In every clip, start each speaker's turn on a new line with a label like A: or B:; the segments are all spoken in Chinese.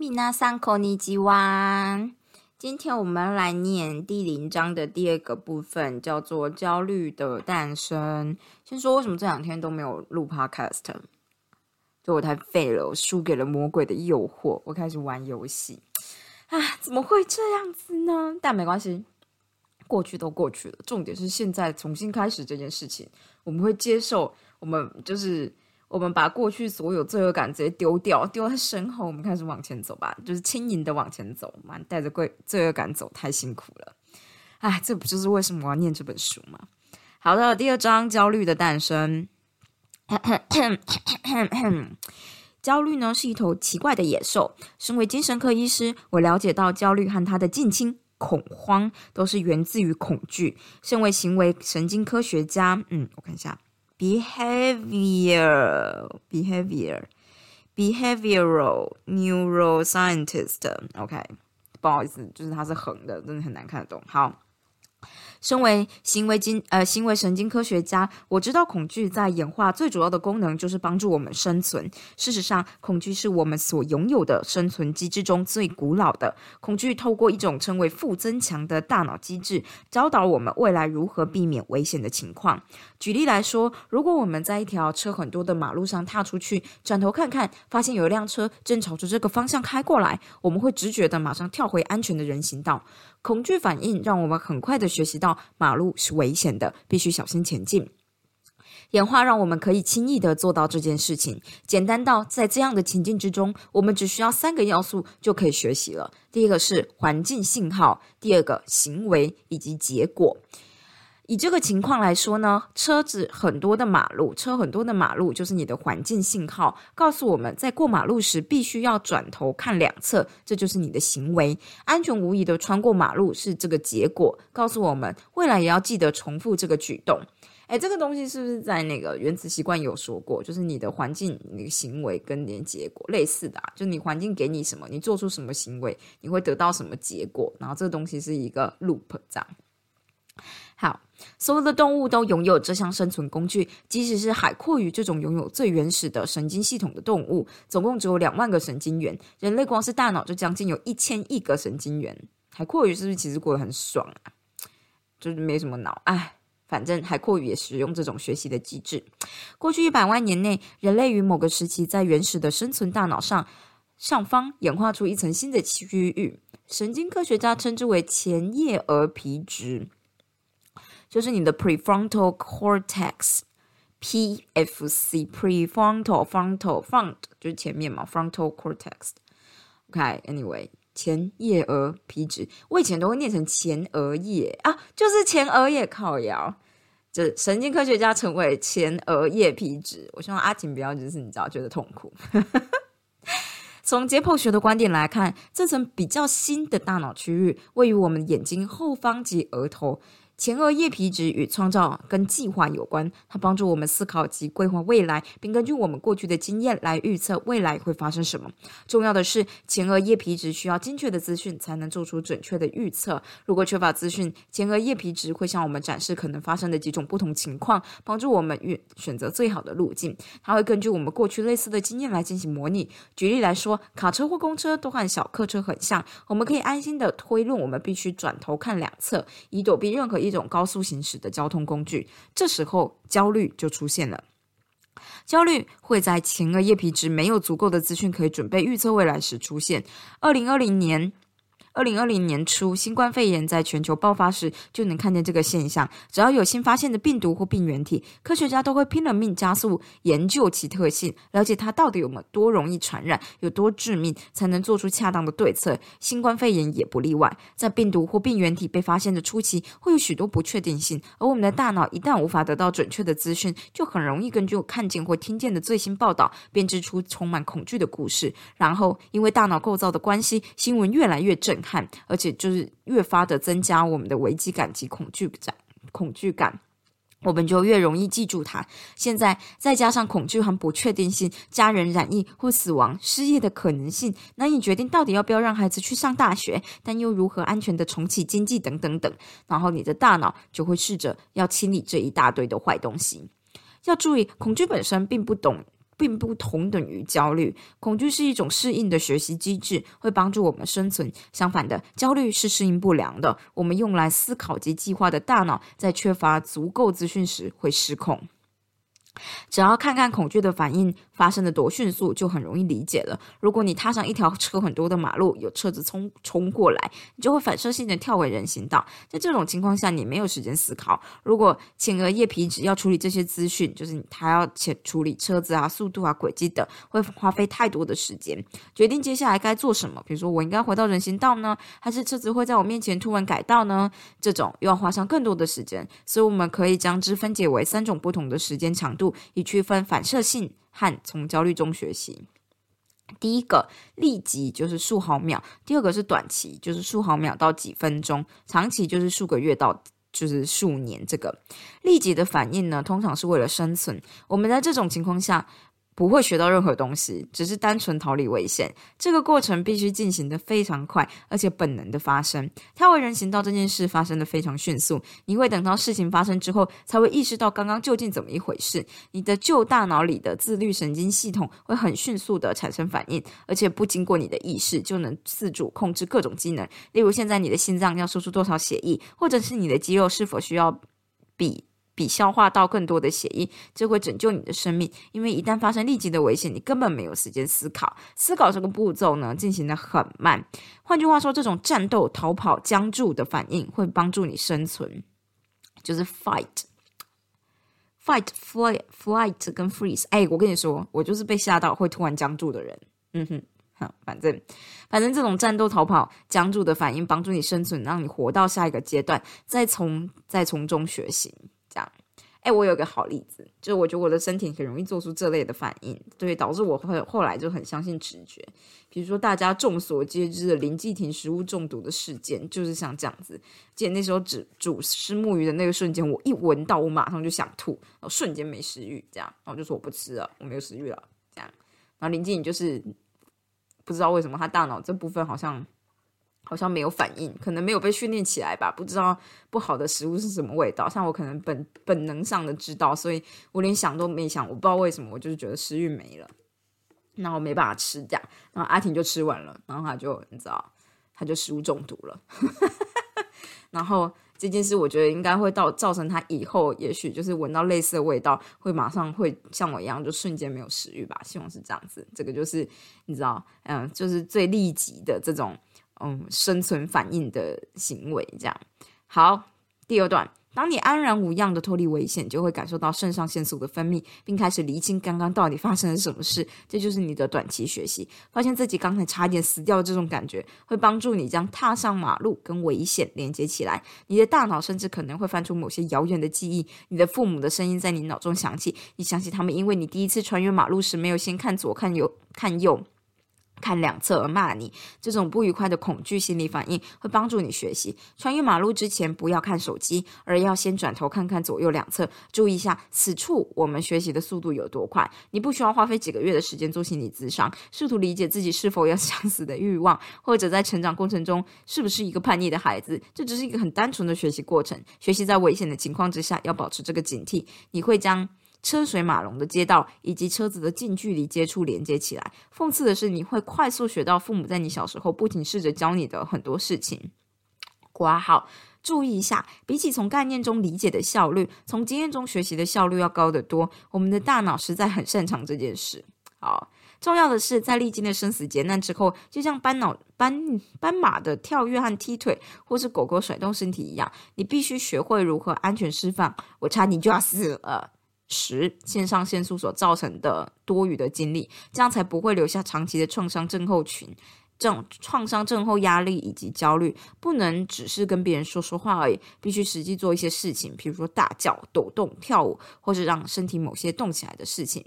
A: 米娜桑口尼基哇，今天我们来念第零章的第二个部分，叫做“焦虑的诞生”。先说为什么这两天都没有录 Podcast，就我太废了，我输给了魔鬼的诱惑，我开始玩游戏。啊，怎么会这样子呢？但没关系，过去都过去了。重点是现在重新开始这件事情，我们会接受，我们就是。我们把过去所有罪恶感直接丢掉，丢在身后，我们开始往前走吧，就是轻盈的往前走。嘛，带着罪罪恶感走太辛苦了，哎，这不就是为什么我要念这本书吗？好的，第二章焦虑的诞生。焦虑呢是一头奇怪的野兽。身为精神科医师，我了解到焦虑和它的近亲恐慌都是源自于恐惧。身为行为神经科学家，嗯，我看一下。behavior behavior behavioral neuroscientist OK，不好意思，就是它是横的，真的很难看得懂。好。 身为行为经呃行为神经科学家，我知道恐惧在演化最主要的功能就是帮助我们生存。事实上，恐惧是我们所拥有的生存机制中最古老的。恐惧透过一种称为负增强的大脑机制，教导我们未来如何避免危险的情况。举例来说，如果我们在一条车很多的马路上踏出去，转头看看，发现有一辆车正朝着这个方向开过来，我们会直觉的马上跳回安全的人行道。恐惧反应让我们很快的学习到马路是危险的，必须小心前进。演化让我们可以轻易的做到这件事情，简单到在这样的情境之中，我们只需要三个要素就可以学习了。第一个是环境信号，第二个行为以及结果。以这个情况来说呢，车子很多的马路，车很多的马路就是你的环境信号，告诉我们在过马路时必须要转头看两侧，这就是你的行为。安全无疑的穿过马路是这个结果，告诉我们未来也要记得重复这个举动。诶，这个东西是不是在那个原子习惯有说过？就是你的环境、你的行为跟你的结果类似的啊，就你环境给你什么，你做出什么行为，你会得到什么结果。然后这个东西是一个 loop 这样。好，所有的动物都拥有这项生存工具，即使是海阔鱼这种拥有最原始的神经系统的动物，总共只有两万个神经元。人类光是大脑就将近有一千亿个神经元。海阔鱼是不是其实过得很爽啊？就是没什么脑，哎，反正海阔鱼也使用这种学习的机制。过去一百万年内，人类于某个时期在原始的生存大脑上上方演化出一层新的区域，神经科学家称之为前叶额皮质。就是你的 prefrontal cortex，PFC，prefrontal frontal front 就是前面嘛，frontal cortex。OK，anyway，前叶额皮质，我以前都会念成前额叶啊，就是前额叶靠摇，就神经科学家成为前额叶皮质。我希望阿婷不要就是你知道觉得痛苦。从解剖学的观点来看，这层比较新的大脑区域位于我们眼睛后方及额头。前额叶皮质与创造跟计划有关，它帮助我们思考及规划未来，并根据我们过去的经验来预测未来会发生什么。重要的是，前额叶皮质需要精确的资讯才能做出准确的预测。如果缺乏资讯，前额叶皮质会向我们展示可能发生的几种不同情况，帮助我们选选择最好的路径。它会根据我们过去类似的经验来进行模拟。举例来说，卡车或公车都和小客车很像，我们可以安心的推论，我们必须转头看两侧，以躲避任何一。一种高速行驶的交通工具，这时候焦虑就出现了。焦虑会在前额叶皮质没有足够的资讯可以准备预测未来时出现。二零二零年。二零二零年初，新冠肺炎在全球爆发时，就能看见这个现象。只要有新发现的病毒或病原体，科学家都会拼了命加速研究其特性，了解它到底有没有多容易传染，有多致命，才能做出恰当的对策。新冠肺炎也不例外。在病毒或病原体被发现的初期，会有许多不确定性，而我们的大脑一旦无法得到准确的资讯，就很容易根据看见或听见的最新报道，编织出充满恐惧的故事。然后，因为大脑构造的关系，新闻越来越正。看，而且就是越发的增加我们的危机感及恐惧感，恐惧感，我们就越容易记住它。现在再加上恐惧和不确定性，家人染疫或死亡、失业的可能性，难以决定到底要不要让孩子去上大学，但又如何安全的重启经济等等等。然后你的大脑就会试着要清理这一大堆的坏东西。要注意，恐惧本身并不懂。并不同等于焦虑。恐惧是一种适应的学习机制，会帮助我们生存。相反的，焦虑是适应不良的。我们用来思考及计划的大脑，在缺乏足够资讯时会失控。只要看看恐惧的反应发生的多迅速，就很容易理解了。如果你踏上一条车很多的马路，有车子冲冲过来，你就会反射性的跳回人行道。在这种情况下，你没有时间思考。如果前额叶皮质要处理这些资讯，就是他要前处理车子啊、速度啊、轨迹等，会花费太多的时间，决定接下来该做什么。比如说，我应该回到人行道呢，还是车子会在我面前突然改道呢？这种又要花上更多的时间。所以，我们可以将之分解为三种不同的时间长度。以区分反射性和从焦虑中学习。第一个立即就是数毫秒，第二个是短期，就是数毫秒到几分钟，长期就是数个月到就是数年。这个立即的反应呢，通常是为了生存。我们在这种情况下。不会学到任何东西，只是单纯逃离危险。这个过程必须进行的非常快，而且本能的发生。跳回人行道这件事发生的非常迅速，你会等到事情发生之后才会意识到刚刚究竟怎么一回事。你的旧大脑里的自律神经系统会很迅速的产生反应，而且不经过你的意识就能自主控制各种机能。例如，现在你的心脏要输出多少血液，或者是你的肌肉是否需要比。比消化到更多的血液，这会拯救你的生命。因为一旦发生立即的危险，你根本没有时间思考。思考这个步骤呢，进行的很慢。换句话说，这种战斗、逃跑、僵住的反应会帮助你生存，就是 fight、fight、flight、flight 跟 freeze。哎，我跟你说，我就是被吓到会突然僵住的人。嗯哼，好，反正反正这种战斗、逃跑、僵住的反应帮助你生存，让你活到下一个阶段，再从再从中学习。这样，哎，我有个好例子，就是我觉得我的身体很容易做出这类的反应，对，导致我会后来就很相信直觉。比如说大家众所皆知的林继廷食物中毒的事件，就是像这样子。记得那时候煮煮石木鱼的那个瞬间，我一闻到，我马上就想吐，然后瞬间没食欲，这样，然后就说我不吃了，我没有食欲了，这样。然后林继廷就是不知道为什么他大脑这部分好像。好像没有反应，可能没有被训练起来吧，不知道不好的食物是什么味道。像我可能本本能上的知道，所以我连想都没想，我不知道为什么，我就是觉得食欲没了，然后没办法吃掉，然后阿婷就吃完了，然后他就你知道，他就食物中毒了。然后这件事，我觉得应该会到造成他以后，也许就是闻到类似的味道，会马上会像我一样，就瞬间没有食欲吧。希望是这样子。这个就是你知道，嗯，就是最立即的这种。嗯，生存反应的行为这样好。第二段，当你安然无恙的脱离危险，就会感受到肾上腺素的分泌，并开始厘清刚刚到底发生了什么事。这就是你的短期学习，发现自己刚才差点死掉这种感觉，会帮助你将踏上马路跟危险连接起来。你的大脑甚至可能会翻出某些遥远的记忆，你的父母的声音在你脑中响起，你想起他们因为你第一次穿越马路时没有先看左看右看右。看两侧而骂你，这种不愉快的恐惧心理反应会帮助你学习穿越马路之前不要看手机，而要先转头看看左右两侧，注意一下此处我们学习的速度有多快。你不需要花费几个月的时间做心理咨商，试图理解自己是否有想死的欲望，或者在成长过程中是不是一个叛逆的孩子。这只是一个很单纯的学习过程，学习在危险的情况之下要保持这个警惕。你会将。车水马龙的街道以及车子的近距离接触连接起来。讽刺的是，你会快速学到父母在你小时候不停试着教你的很多事情。挂号，注意一下，比起从概念中理解的效率，从经验中学习的效率要高得多。我们的大脑实在很擅长这件事。好，重要的是，在历经了生死劫难之后，就像斑脑斑斑马的跳跃和踢腿，或是狗狗甩动身体一样，你必须学会如何安全释放。我差点就要死了。十肾上腺素所造成的多余的精力，这样才不会留下长期的创伤症候群。这种创伤症候压力以及焦虑，不能只是跟别人说说话而已，必须实际做一些事情，比如说大叫、抖动、跳舞，或是让身体某些动起来的事情。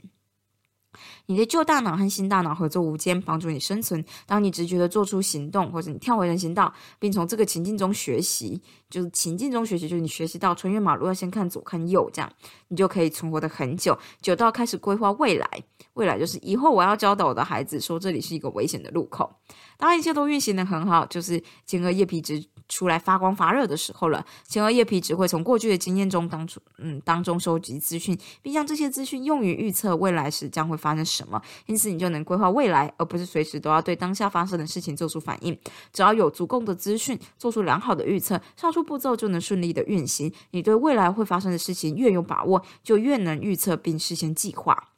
A: 你的旧大脑和新大脑合作无间，帮助你生存。当你直觉的做出行动，或者你跳回人行道，并从这个情境中学习，就是情境中学习，就是你学习到穿越马路要先看左看右，这样你就可以存活的很久，久到开始规划未来。未来就是以后我要教导我的孩子说，这里是一个危险的路口。当一切都运行的很好，就是前额叶皮质出来发光发热的时候了。前额叶皮只会从过去的经验中当中，嗯，当中收集资讯，并将这些资讯用于预测未来时将会发生什么。因此，你就能规划未来，而不是随时都要对当下发生的事情做出反应。只要有足够的资讯，做出良好的预测，上述步骤就能顺利的运行。你对未来会发生的事情越有把握，就越能预测并事先计划。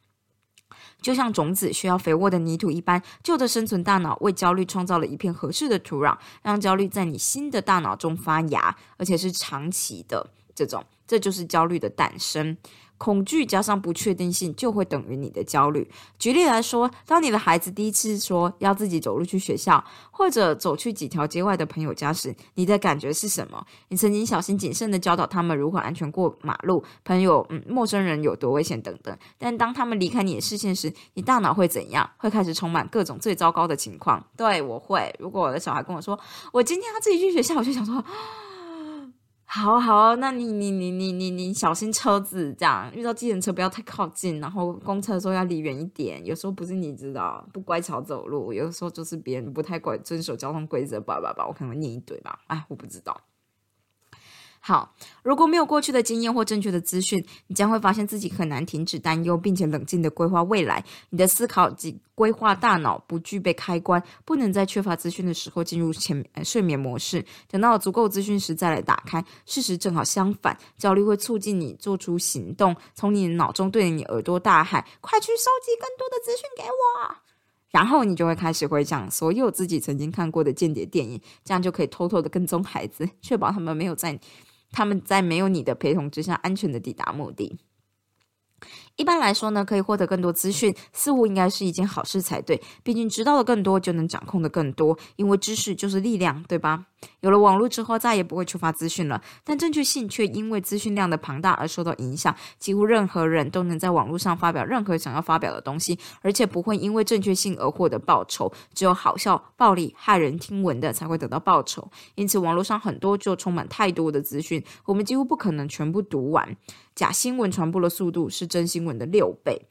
A: 就像种子需要肥沃的泥土一般，旧的生存大脑为焦虑创造了一片合适的土壤，让焦虑在你新的大脑中发芽，而且是长期的这种，这就是焦虑的诞生。恐惧加上不确定性，就会等于你的焦虑。举例来说，当你的孩子第一次说要自己走路去学校，或者走去几条街外的朋友家时，你的感觉是什么？你曾经小心谨慎的教导他们如何安全过马路，朋友、嗯，陌生人有多危险等等。但当他们离开你的视线时，你大脑会怎样？会开始充满各种最糟糕的情况。对我会，如果我的小孩跟我说我今天要自己去学校，我就想说。好好，那你你你你你你小心车子，这样遇到自行车不要太靠近，然后公车的时候要离远一点。有时候不是你知道不乖巧走路，有时候就是别人不太乖遵守交通规则，叭叭叭，我可能念一堆吧。哎，我不知道。好，如果没有过去的经验或正确的资讯，你将会发现自己很难停止担忧，并且冷静的规划未来。你的思考及规划大脑不具备开关，不能在缺乏资讯的时候进入前睡眠模式，等到足够资讯时再来打开。事实正好相反，焦虑会促进你做出行动，从你脑中对着你耳朵大喊：“快去收集更多的资讯给我！”然后你就会开始回想所有自己曾经看过的间谍电影，这样就可以偷偷的跟踪孩子，确保他们没有在。他们在没有你的陪同之下，安全的抵达目的。一般来说呢，可以获得更多资讯，似乎应该是一件好事才对。毕竟知道的更多，就能掌控的更多，因为知识就是力量，对吧？有了网络之后，再也不会缺乏资讯了。但正确性却因为资讯量的庞大而受到影响。几乎任何人都能在网络上发表任何想要发表的东西，而且不会因为正确性而获得报酬。只有好笑、暴力、骇人听闻的才会得到报酬。因此，网络上很多就充满太多的资讯，我们几乎不可能全部读完。假新闻传播的速度是真新闻的六倍，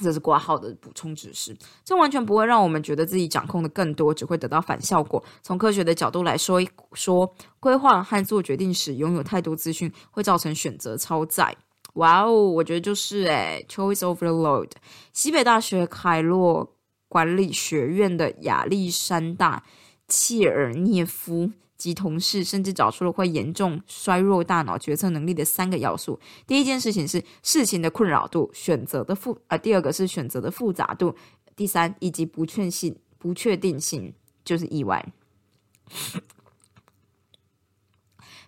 A: 这是挂号的补充指示。这完全不会让我们觉得自己掌控的更多，只会得到反效果。从科学的角度来说，说规划和做决定时拥有太多资讯，会造成选择超载。哇哦，我觉得就是诶 c h o i c e overload。西北大学凯洛管理学院的亚历山大切尔涅夫。及同事甚至找出了会严重衰弱大脑决策能力的三个要素。第一件事情是事情的困扰度、选择的复呃，第二个是选择的复杂度，第三以及不确性、不确定性就是意外。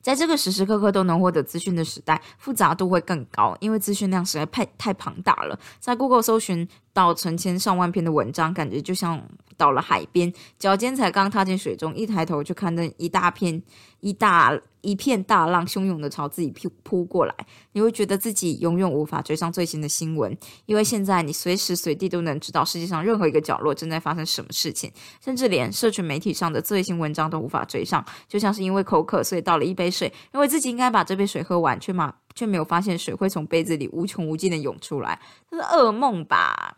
A: 在这个时时刻刻都能获得资讯的时代，复杂度会更高，因为资讯量实在太太庞大了。在 Google 搜寻到成千上万篇的文章，感觉就像到了海边，脚尖才刚踏进水中，一抬头就看到一大片一大。一片大浪汹涌的朝自己扑扑过来，你会觉得自己永远无法追上最新的新闻，因为现在你随时随地都能知道世界上任何一个角落正在发生什么事情，甚至连社群媒体上的最新文章都无法追上。就像是因为口渴，所以倒了一杯水，认为自己应该把这杯水喝完，却马却没有发现水会从杯子里无穷无尽的涌出来，这是噩梦吧？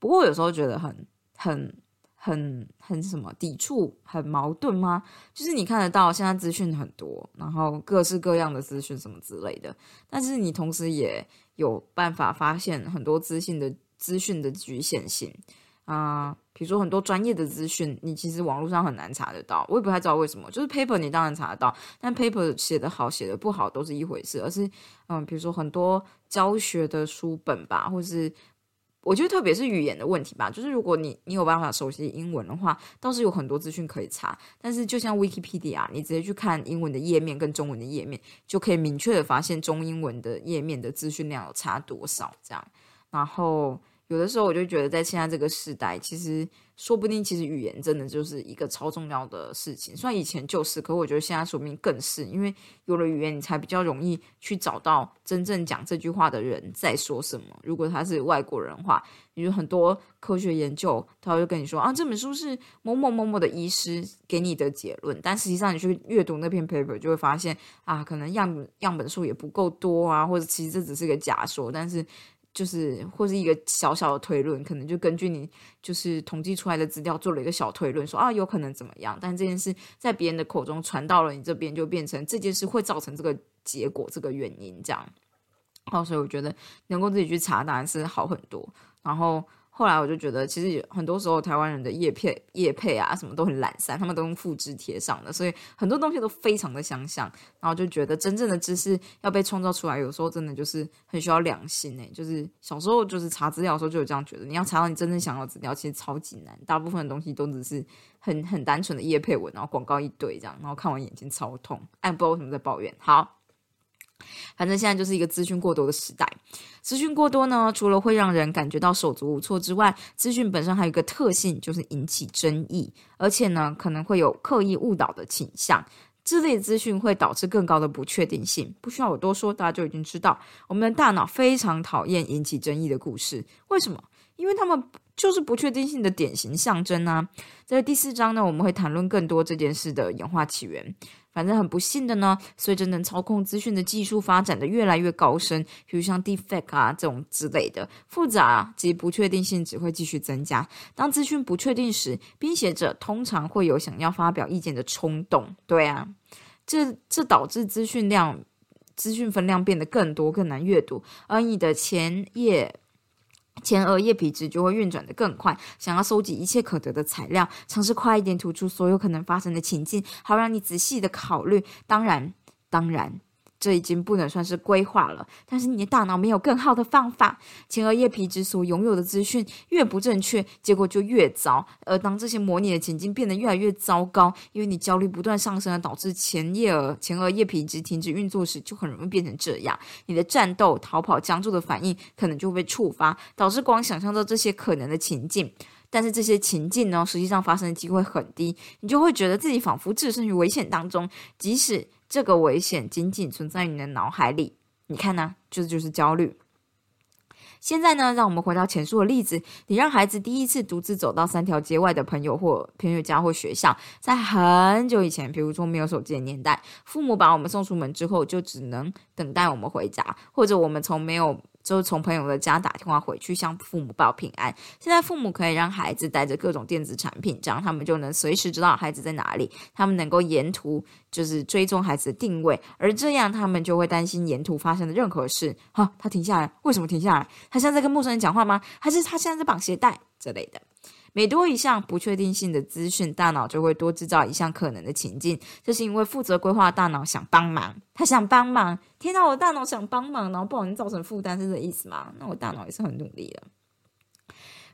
A: 不过有时候觉得很很。很很什么抵触，很矛盾吗？就是你看得到现在资讯很多，然后各式各样的资讯什么之类的，但是你同时也有办法发现很多资讯的资讯的局限性啊，比如说很多专业的资讯，你其实网络上很难查得到。我也不太知道为什么，就是 paper 你当然查得到，但 paper 写的好写的不好都是一回事，而是嗯，比如说很多教学的书本吧，或是。我觉得特别是语言的问题吧，就是如果你你有办法熟悉英文的话，倒是有很多资讯可以查。但是就像 Wikipedia，你直接去看英文的页面跟中文的页面，就可以明确的发现中英文的页面的资讯量有差多少这样。然后有的时候我就觉得，在现在这个时代，其实。说不定其实语言真的就是一个超重要的事情，虽然以前就是，可我觉得现在说不定更是，因为有了语言，你才比较容易去找到真正讲这句话的人在说什么。如果他是外国人话，有很多科学研究，他会跟你说啊，这本书是某某某某的医师给你的结论，但实际上你去阅读那篇 paper 就会发现啊，可能样样本数也不够多啊，或者其实这只是个假说，但是。就是或是一个小小的推论，可能就根据你就是统计出来的资料做了一个小推论，说啊有可能怎么样，但这件事在别人的口中传到了你这边，就变成这件事会造成这个结果，这个原因这样。哦，所以我觉得能够自己去查，当然是好很多。然后。后来我就觉得，其实很多时候台湾人的叶配叶配啊，什么都很懒散，他们都用复制贴上的，所以很多东西都非常的相像。然后就觉得真正的知识要被创造出来，有时候真的就是很需要良心诶。就是小时候就是查资料的时候就有这样觉得，你要查到你真正想要资料，其实超级难。大部分的东西都只是很很单纯的叶配文，然后广告一堆这样，然后看完眼睛超痛。哎，不知道为什么在抱怨。好。反正现在就是一个资讯过多的时代。资讯过多呢，除了会让人感觉到手足无措之外，资讯本身还有一个特性，就是引起争议，而且呢，可能会有刻意误导的倾向。这类资讯会导致更高的不确定性。不需要我多说，大家就已经知道，我们的大脑非常讨厌引起争议的故事。为什么？因为他们就是不确定性的典型象征啊。在第四章呢，我们会谈论更多这件事的演化起源。反正很不幸的呢，随着能操控资讯的技术发展的越来越高深，比如像 Deepfake 啊这种之类的，复杂及不确定性只会继续增加。当资讯不确定时，编写者通常会有想要发表意见的冲动。对啊，这这导致资讯量、资讯分量变得更多、更难阅读，而你的前页。前额叶皮质就会运转的更快，想要收集一切可得的材料，尝试快一点吐出所有可能发生的情境，好让你仔细的考虑。当然，当然。这已经不能算是规划了，但是你的大脑没有更好的方法。前额叶皮质所拥有的资讯越不正确，结果就越糟。而当这些模拟的情境变得越来越糟糕，因为你焦虑不断上升，而导致前叶额前额叶皮质停止运作时，就很容易变成这样。你的战斗、逃跑、僵住的反应可能就会被触发，导致光想象到这些可能的情境，但是这些情境呢，实际上发生的机会很低，你就会觉得自己仿佛置身于危险当中，即使。这个危险仅仅存在于你的脑海里，你看呢？这就是焦虑。现在呢，让我们回到前述的例子，你让孩子第一次独自走到三条街外的朋友或朋友家或学校，在很久以前，比如说没有手机的年代，父母把我们送出门之后，就只能等待我们回家，或者我们从没有。就从朋友的家打电话回去向父母报平安。现在父母可以让孩子带着各种电子产品，这样他们就能随时知道孩子在哪里。他们能够沿途就是追踪孩子的定位，而这样他们就会担心沿途发生的任何事。哈，他停下来，为什么停下来？他现在在跟陌生人讲话吗？还是他现在在绑鞋带之类的？每多一项不确定性的资讯，大脑就会多制造一项可能的情境。这是因为负责规划大脑想帮忙，他想帮忙。听到我大脑想帮忙，然后不小心造成负担，是这意思吗？那我大脑也是很努力的。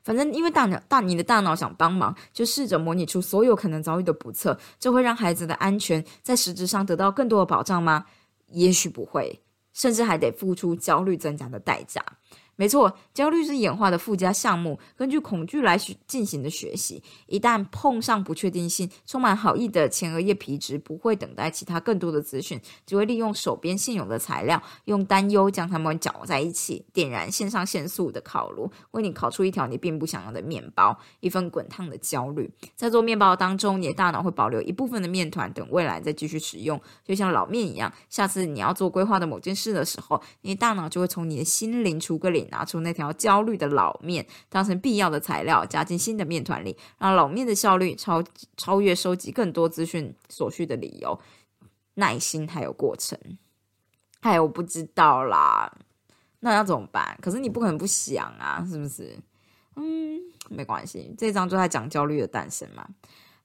A: 反正因为大脑大你的大脑想帮忙，就试着模拟出所有可能遭遇的不测。这会让孩子的安全在实质上得到更多的保障吗？也许不会，甚至还得付出焦虑增加的代价。没错，焦虑是演化的附加项目，根据恐惧来进行的学习。一旦碰上不确定性，充满好意的前额叶皮质不会等待其他更多的资讯，只会利用手边现有的材料，用担忧将它们搅在一起，点燃线上限速的烤炉，为你烤出一条你并不想要的面包，一份滚烫的焦虑。在做面包当中，你的大脑会保留一部分的面团，等未来再继续使用，就像老面一样。下次你要做规划的某件事的时候，你的大脑就会从你的心灵橱柜拿出那条焦虑的老面，当成必要的材料，加进新的面团里，让老面的效率超超越收集更多资讯所需的理由、耐心还有过程。哎，我不知道啦，那要怎么办？可是你不可能不想啊，是不是？嗯，没关系，这章就在讲焦虑的诞生嘛。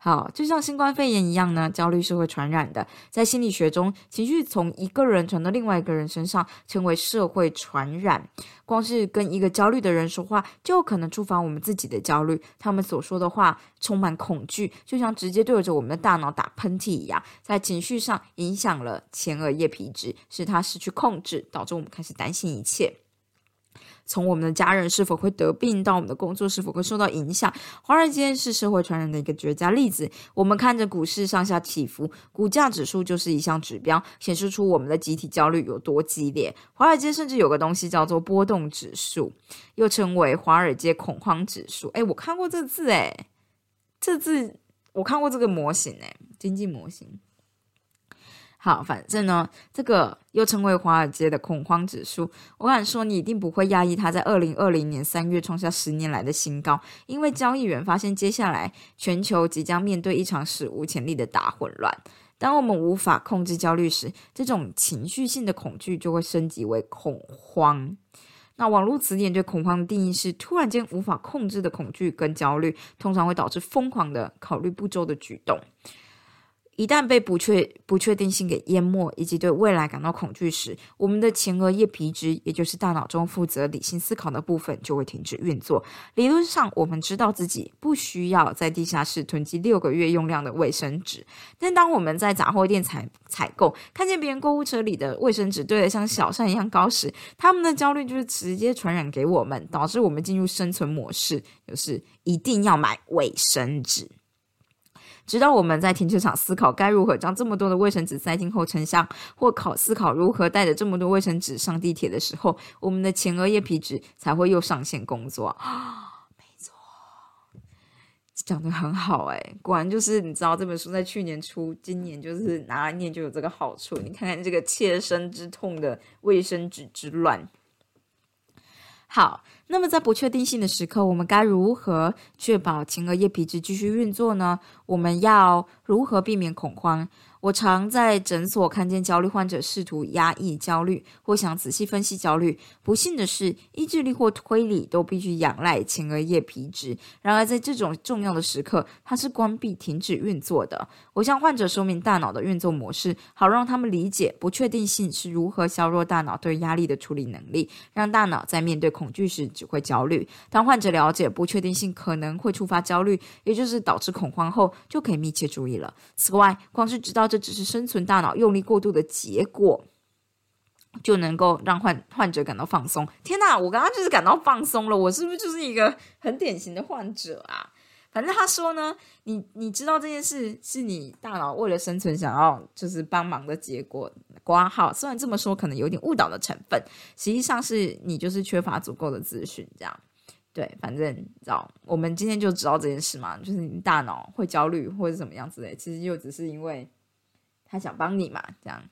A: 好，就像新冠肺炎一样呢，焦虑是会传染的。在心理学中，情绪从一个人传到另外一个人身上，称为社会传染。光是跟一个焦虑的人说话，就可能触发我们自己的焦虑。他们所说的话充满恐惧，就像直接对着我们的大脑打喷嚏一样，在情绪上影响了前额叶皮质，使它失去控制，导致我们开始担心一切。从我们的家人是否会得病，到我们的工作是否会受到影响，华尔街是社会传染的一个绝佳例子。我们看着股市上下起伏，股价指数就是一项指标，显示出我们的集体焦虑有多激烈。华尔街甚至有个东西叫做波动指数，又称为华尔街恐慌指数。诶，我看过这字，诶，这字我看过这个模型，诶，经济模型。好，反正呢，这个又称为华尔街的恐慌指数。我敢说，你一定不会压抑它在二零二零年三月创下十年来的新高，因为交易员发现接下来全球即将面对一场史无前例的大混乱。当我们无法控制焦虑时，这种情绪性的恐惧就会升级为恐慌。那网络词典对恐慌的定义是：突然间无法控制的恐惧跟焦虑，通常会导致疯狂的考虑步骤的举动。一旦被不确不确定性给淹没，以及对未来感到恐惧时，我们的前额叶皮质，也就是大脑中负责理性思考的部分，就会停止运作。理论上，我们知道自己不需要在地下室囤积六个月用量的卫生纸，但当我们在杂货店采采购，看见别人购物车里的卫生纸堆得像小山一样高时，他们的焦虑就是直接传染给我们，导致我们进入生存模式，就是一定要买卫生纸。直到我们在停车场思考该如何将这么多的卫生纸塞进后车厢，或考思考如何带着这么多卫生纸上地铁的时候，我们的前额叶皮质才会又上线工作。啊，没错，讲的很好哎，果然就是你知道这本书在去年出，今年就是拿来念就有这个好处。你看看这个切身之痛的卫生纸之乱。好，那么在不确定性的时刻，我们该如何确保前额叶皮质继续运作呢？我们要如何避免恐慌？我常在诊所看见焦虑患者试图压抑焦虑，或想仔细分析焦虑。不幸的是，意志力或推理都必须仰赖前额叶皮质。然而，在这种重要的时刻，它是关闭、停止运作的。我向患者说明大脑的运作模式，好让他们理解不确定性是如何削弱大脑对压力的处理能力，让大脑在面对恐惧时只会焦虑。当患者了解不确定性可能会触发焦虑，也就是导致恐慌后，就可以密切注意了。此外，光是知道。这只是生存大脑用力过度的结果，就能够让患患者感到放松。天哪，我刚刚就是感到放松了，我是不是就是一个很典型的患者啊？反正他说呢，你你知道这件事是你大脑为了生存想要就是帮忙的结果。挂号虽然这么说可能有点误导的成分，实际上是你就是缺乏足够的资讯，这样。对，反正你知道，我们今天就知道这件事嘛，就是你大脑会焦虑或者怎么样之类，其实又只是因为。他想帮你嘛？这样，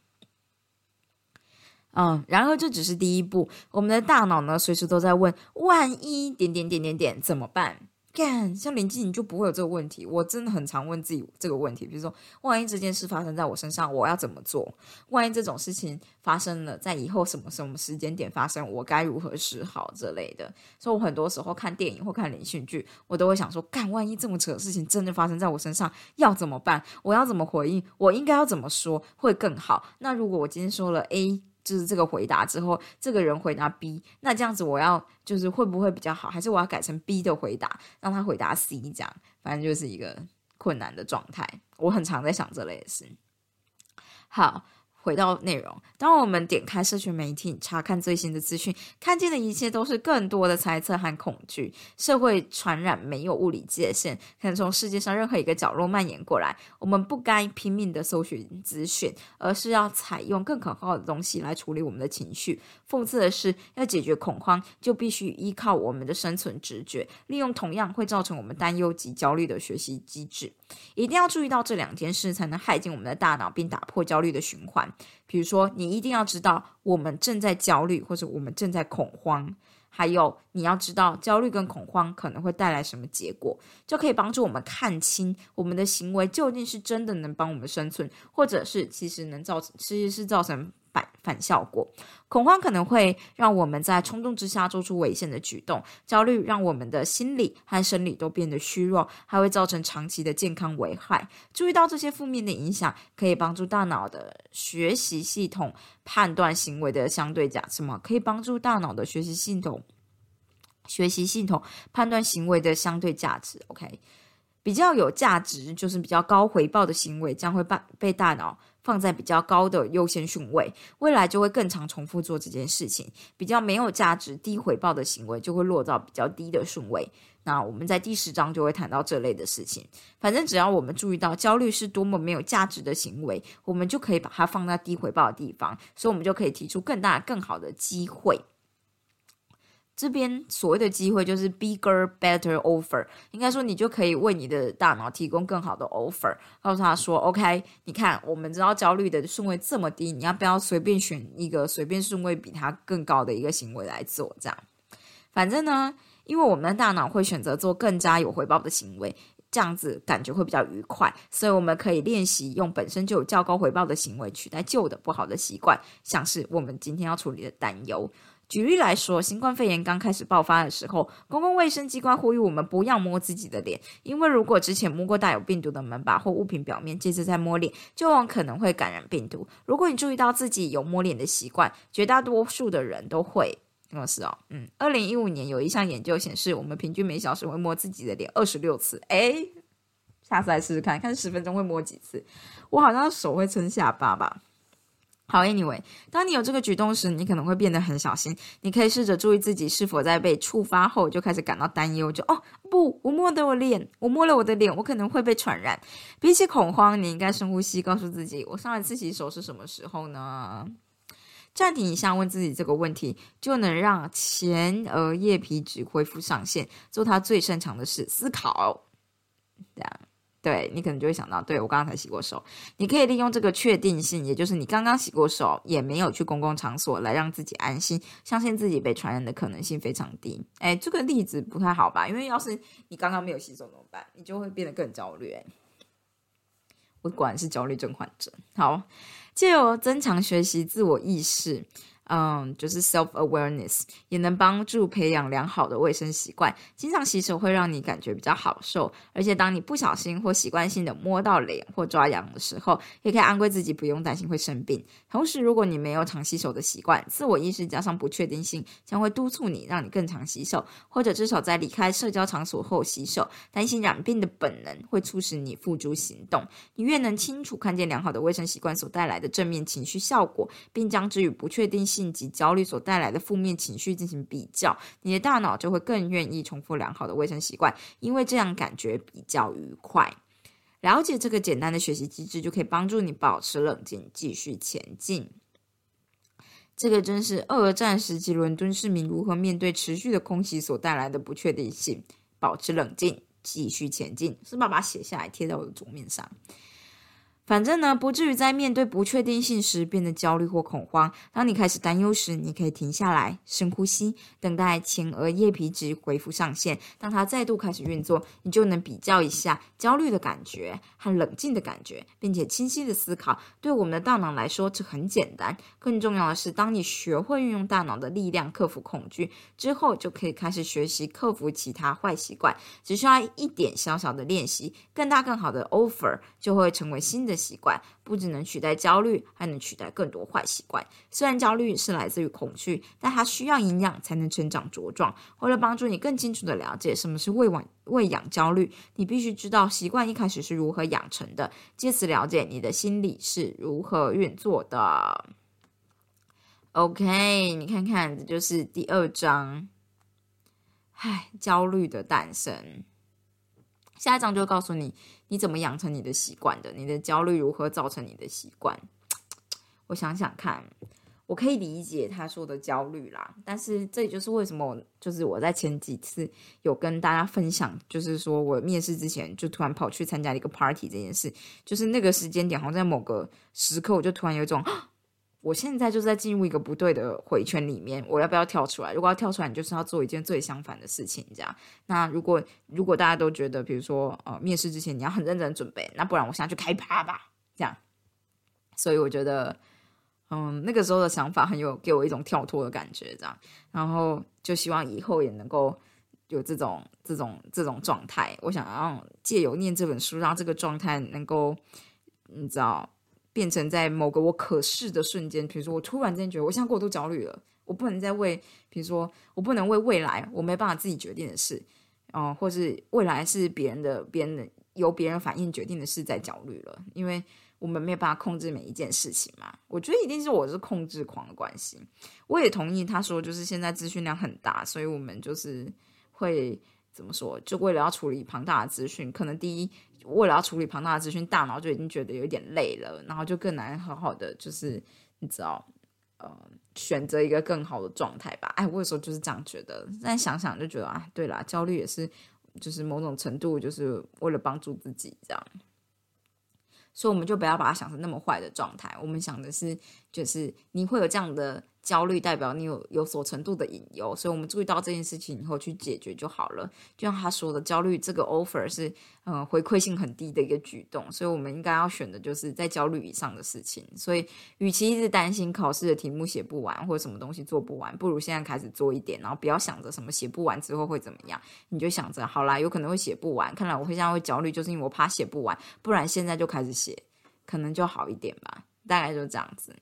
A: 嗯，然后这只是第一步。我们的大脑呢，随时都在问：万一点点点点点怎么办？干，像林静你就不会有这个问题。我真的很常问自己这个问题，比如说，万一这件事发生在我身上，我要怎么做？万一这种事情发生了在以后什么什么时间点发生，我该如何是好之类的。所以我很多时候看电影或看连续剧，我都会想说：干，万一这么扯的事情真的发生在我身上，要怎么办？我要怎么回应？我应该要怎么说会更好？那如果我今天说了 A。就是这个回答之后，这个人回答 B，那这样子我要就是会不会比较好？还是我要改成 B 的回答，让他回答 C，这样反正就是一个困难的状态。我很常在想这类的事。好。回到内容，当我们点开社群媒体查看最新的资讯，看见的一切都是更多的猜测和恐惧。社会传染没有物理界限，可能从世界上任何一个角落蔓延过来。我们不该拼命的搜寻资讯，而是要采用更可靠的东西来处理我们的情绪。讽刺的是，要解决恐慌，就必须依靠我们的生存直觉，利用同样会造成我们担忧及焦虑的学习机制。一定要注意到这两件事，才能害进我们的大脑，并打破焦虑的循环。比如说，你一定要知道我们正在焦虑，或者我们正在恐慌，还有你要知道焦虑跟恐慌可能会带来什么结果，就可以帮助我们看清我们的行为究竟是真的能帮我们生存，或者是其实能造成，其实是造成。反反效果，恐慌可能会让我们在冲动之下做出危险的举动；焦虑让我们的心理和生理都变得虚弱，还会造成长期的健康危害。注意到这些负面的影响，可以帮助大脑的学习系统判断行为的相对价值吗？可以帮助大脑的学习系统学习系统判断行为的相对价值。OK，比较有价值就是比较高回报的行为将会被被大脑。放在比较高的优先顺位，未来就会更常重复做这件事情。比较没有价值、低回报的行为就会落到比较低的顺位。那我们在第十章就会谈到这类的事情。反正只要我们注意到焦虑是多么没有价值的行为，我们就可以把它放在低回报的地方，所以我们就可以提出更大、更好的机会。这边所谓的机会就是 bigger, better offer，应该说你就可以为你的大脑提供更好的 offer，告诉他说，OK，你看，我们知道焦虑的顺位这么低，你要不要随便选一个随便顺位比它更高的一个行为来做？这样，反正呢，因为我们的大脑会选择做更加有回报的行为。这样子感觉会比较愉快，所以我们可以练习用本身就有较高回报的行为取代旧的不好的习惯，像是我们今天要处理的担忧。举例来说，新冠肺炎刚开始爆发的时候，公共卫生机关呼吁我们不要摸自己的脸，因为如果之前摸过带有病毒的门把或物品表面，接着再摸脸，就有可能会感染病毒。如果你注意到自己有摸脸的习惯，绝大多数的人都会。哦，是哦，嗯，二零一五年有一项研究显示，我们平均每小时会摸自己的脸二十六次。哎，下次来试试看，看十分钟会摸几次。我好像手会撑下巴吧。好，Anyway，当你有这个举动时，你可能会变得很小心。你可以试着注意自己是否在被触发后就开始感到担忧，就哦不，我摸的我脸，我摸了我的脸，我可能会被传染。比起恐慌，你应该深呼吸，告诉自己，我上一次洗手是什么时候呢？暂停一下，问自己这个问题，就能让前额叶皮质恢复上线，做他最擅长的事——思考。这样，对你可能就会想到，对我刚刚才洗过手。你可以利用这个确定性，也就是你刚刚洗过手，也没有去公共场所，来让自己安心，相信自己被传染的可能性非常低。哎，这个例子不太好吧？因为要是你刚刚没有洗手怎么办？你就会变得更焦虑。我果然是焦虑症患者。好。借由增强学习自我意识。嗯，就是 self awareness 也能帮助培养良好的卫生习惯。经常洗手会让你感觉比较好受，而且当你不小心或习惯性的摸到脸或抓痒的时候，也可以安慰自己不用担心会生病。同时，如果你没有常洗手的习惯，自我意识加上不确定性，将会督促你让你更常洗手，或者至少在离开社交场所后洗手。担心染病的本能会促使你付诸行动。你越能清楚看见良好的卫生习惯所带来的正面情绪效果，并将之与不确定性。及焦虑所带来的负面情绪进行比较，你的大脑就会更愿意重复良好的卫生习惯，因为这样感觉比较愉快。了解这个简单的学习机制，就可以帮助你保持冷静，继续前进。这个真是二战时期伦敦市民如何面对持续的空袭所带来的不确定性，保持冷静，继续前进。是把它写下来贴在我的桌面上。反正呢，不至于在面对不确定性时变得焦虑或恐慌。当你开始担忧时，你可以停下来，深呼吸，等待前额叶皮质恢复上线。当它再度开始运作，你就能比较一下焦虑的感觉和冷静的感觉，并且清晰的思考。对我们的大脑来说，这很简单。更重要的是，当你学会运用大脑的力量克服恐惧之后，就可以开始学习克服其他坏习惯。只需要一点小小的练习，更大更好的 offer 就会成为新的。习惯不只能取代焦虑，还能取代更多坏习惯。虽然焦虑是来自于恐惧，但它需要营养才能成长茁壮。为了帮助你更清楚的了解什么是喂养喂养焦虑，你必须知道习惯一开始是如何养成的，借此了解你的心理是如何运作的。OK，你看看，这就是第二章。唉，焦虑的诞生。下一章就告诉你。你怎么养成你的习惯的？你的焦虑如何造成你的习惯？我想想看，我可以理解他说的焦虑啦，但是这也就是为什么就是我在前几次有跟大家分享，就是说我面试之前就突然跑去参加一个 party 这件事，就是那个时间点，好像在某个时刻，我就突然有一种。我现在就在进入一个不对的回圈里面，我要不要跳出来？如果要跳出来，你就是要做一件最相反的事情，这样。那如果如果大家都觉得，比如说呃，面试之前你要很认真准备，那不然我现在去开趴吧，这样。所以我觉得，嗯，那个时候的想法很有给我一种跳脱的感觉，这样。然后就希望以后也能够有这种这种这种状态。我想要借由念这本书，让这个状态能够，你知道。变成在某个我可视的瞬间，比如说我突然间觉得我现在过度焦虑了，我不能再为，比如说我不能为未来我没办法自己决定的事，哦，或是未来是别人的别人的由别人反应决定的事在焦虑了，因为我们没有办法控制每一件事情嘛。我觉得一定是我是控制狂的关系。我也同意他说，就是现在资讯量很大，所以我们就是会怎么说，就为了要处理庞大的资讯，可能第一。为了要处理庞大的资讯，大脑就已经觉得有点累了，然后就更难好好的，就是你知道，呃选择一个更好的状态吧。哎，我有时候就是这样觉得，但想想就觉得啊，对啦，焦虑也是，就是某种程度就是为了帮助自己这样。所以我们就不要把它想成那么坏的状态，我们想的是，就是你会有这样的。焦虑代表你有有所程度的隐忧，所以我们注意到这件事情以后去解决就好了。就像他说的，焦虑这个 offer 是嗯回馈性很低的一个举动，所以我们应该要选的就是在焦虑以上的事情。所以，与其一直担心考试的题目写不完或者什么东西做不完，不如现在开始做一点，然后不要想着什么写不完之后会怎么样，你就想着好啦，有可能会写不完，看来我会现在会焦虑，就是因为我怕写不完，不然现在就开始写，可能就好一点吧。大概就这样子，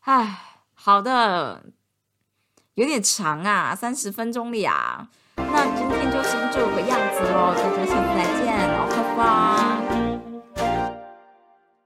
A: 唉。好的，有点长啊，三十分钟了呀。那今天就先这个样子喽，大家下次再见，拜拜。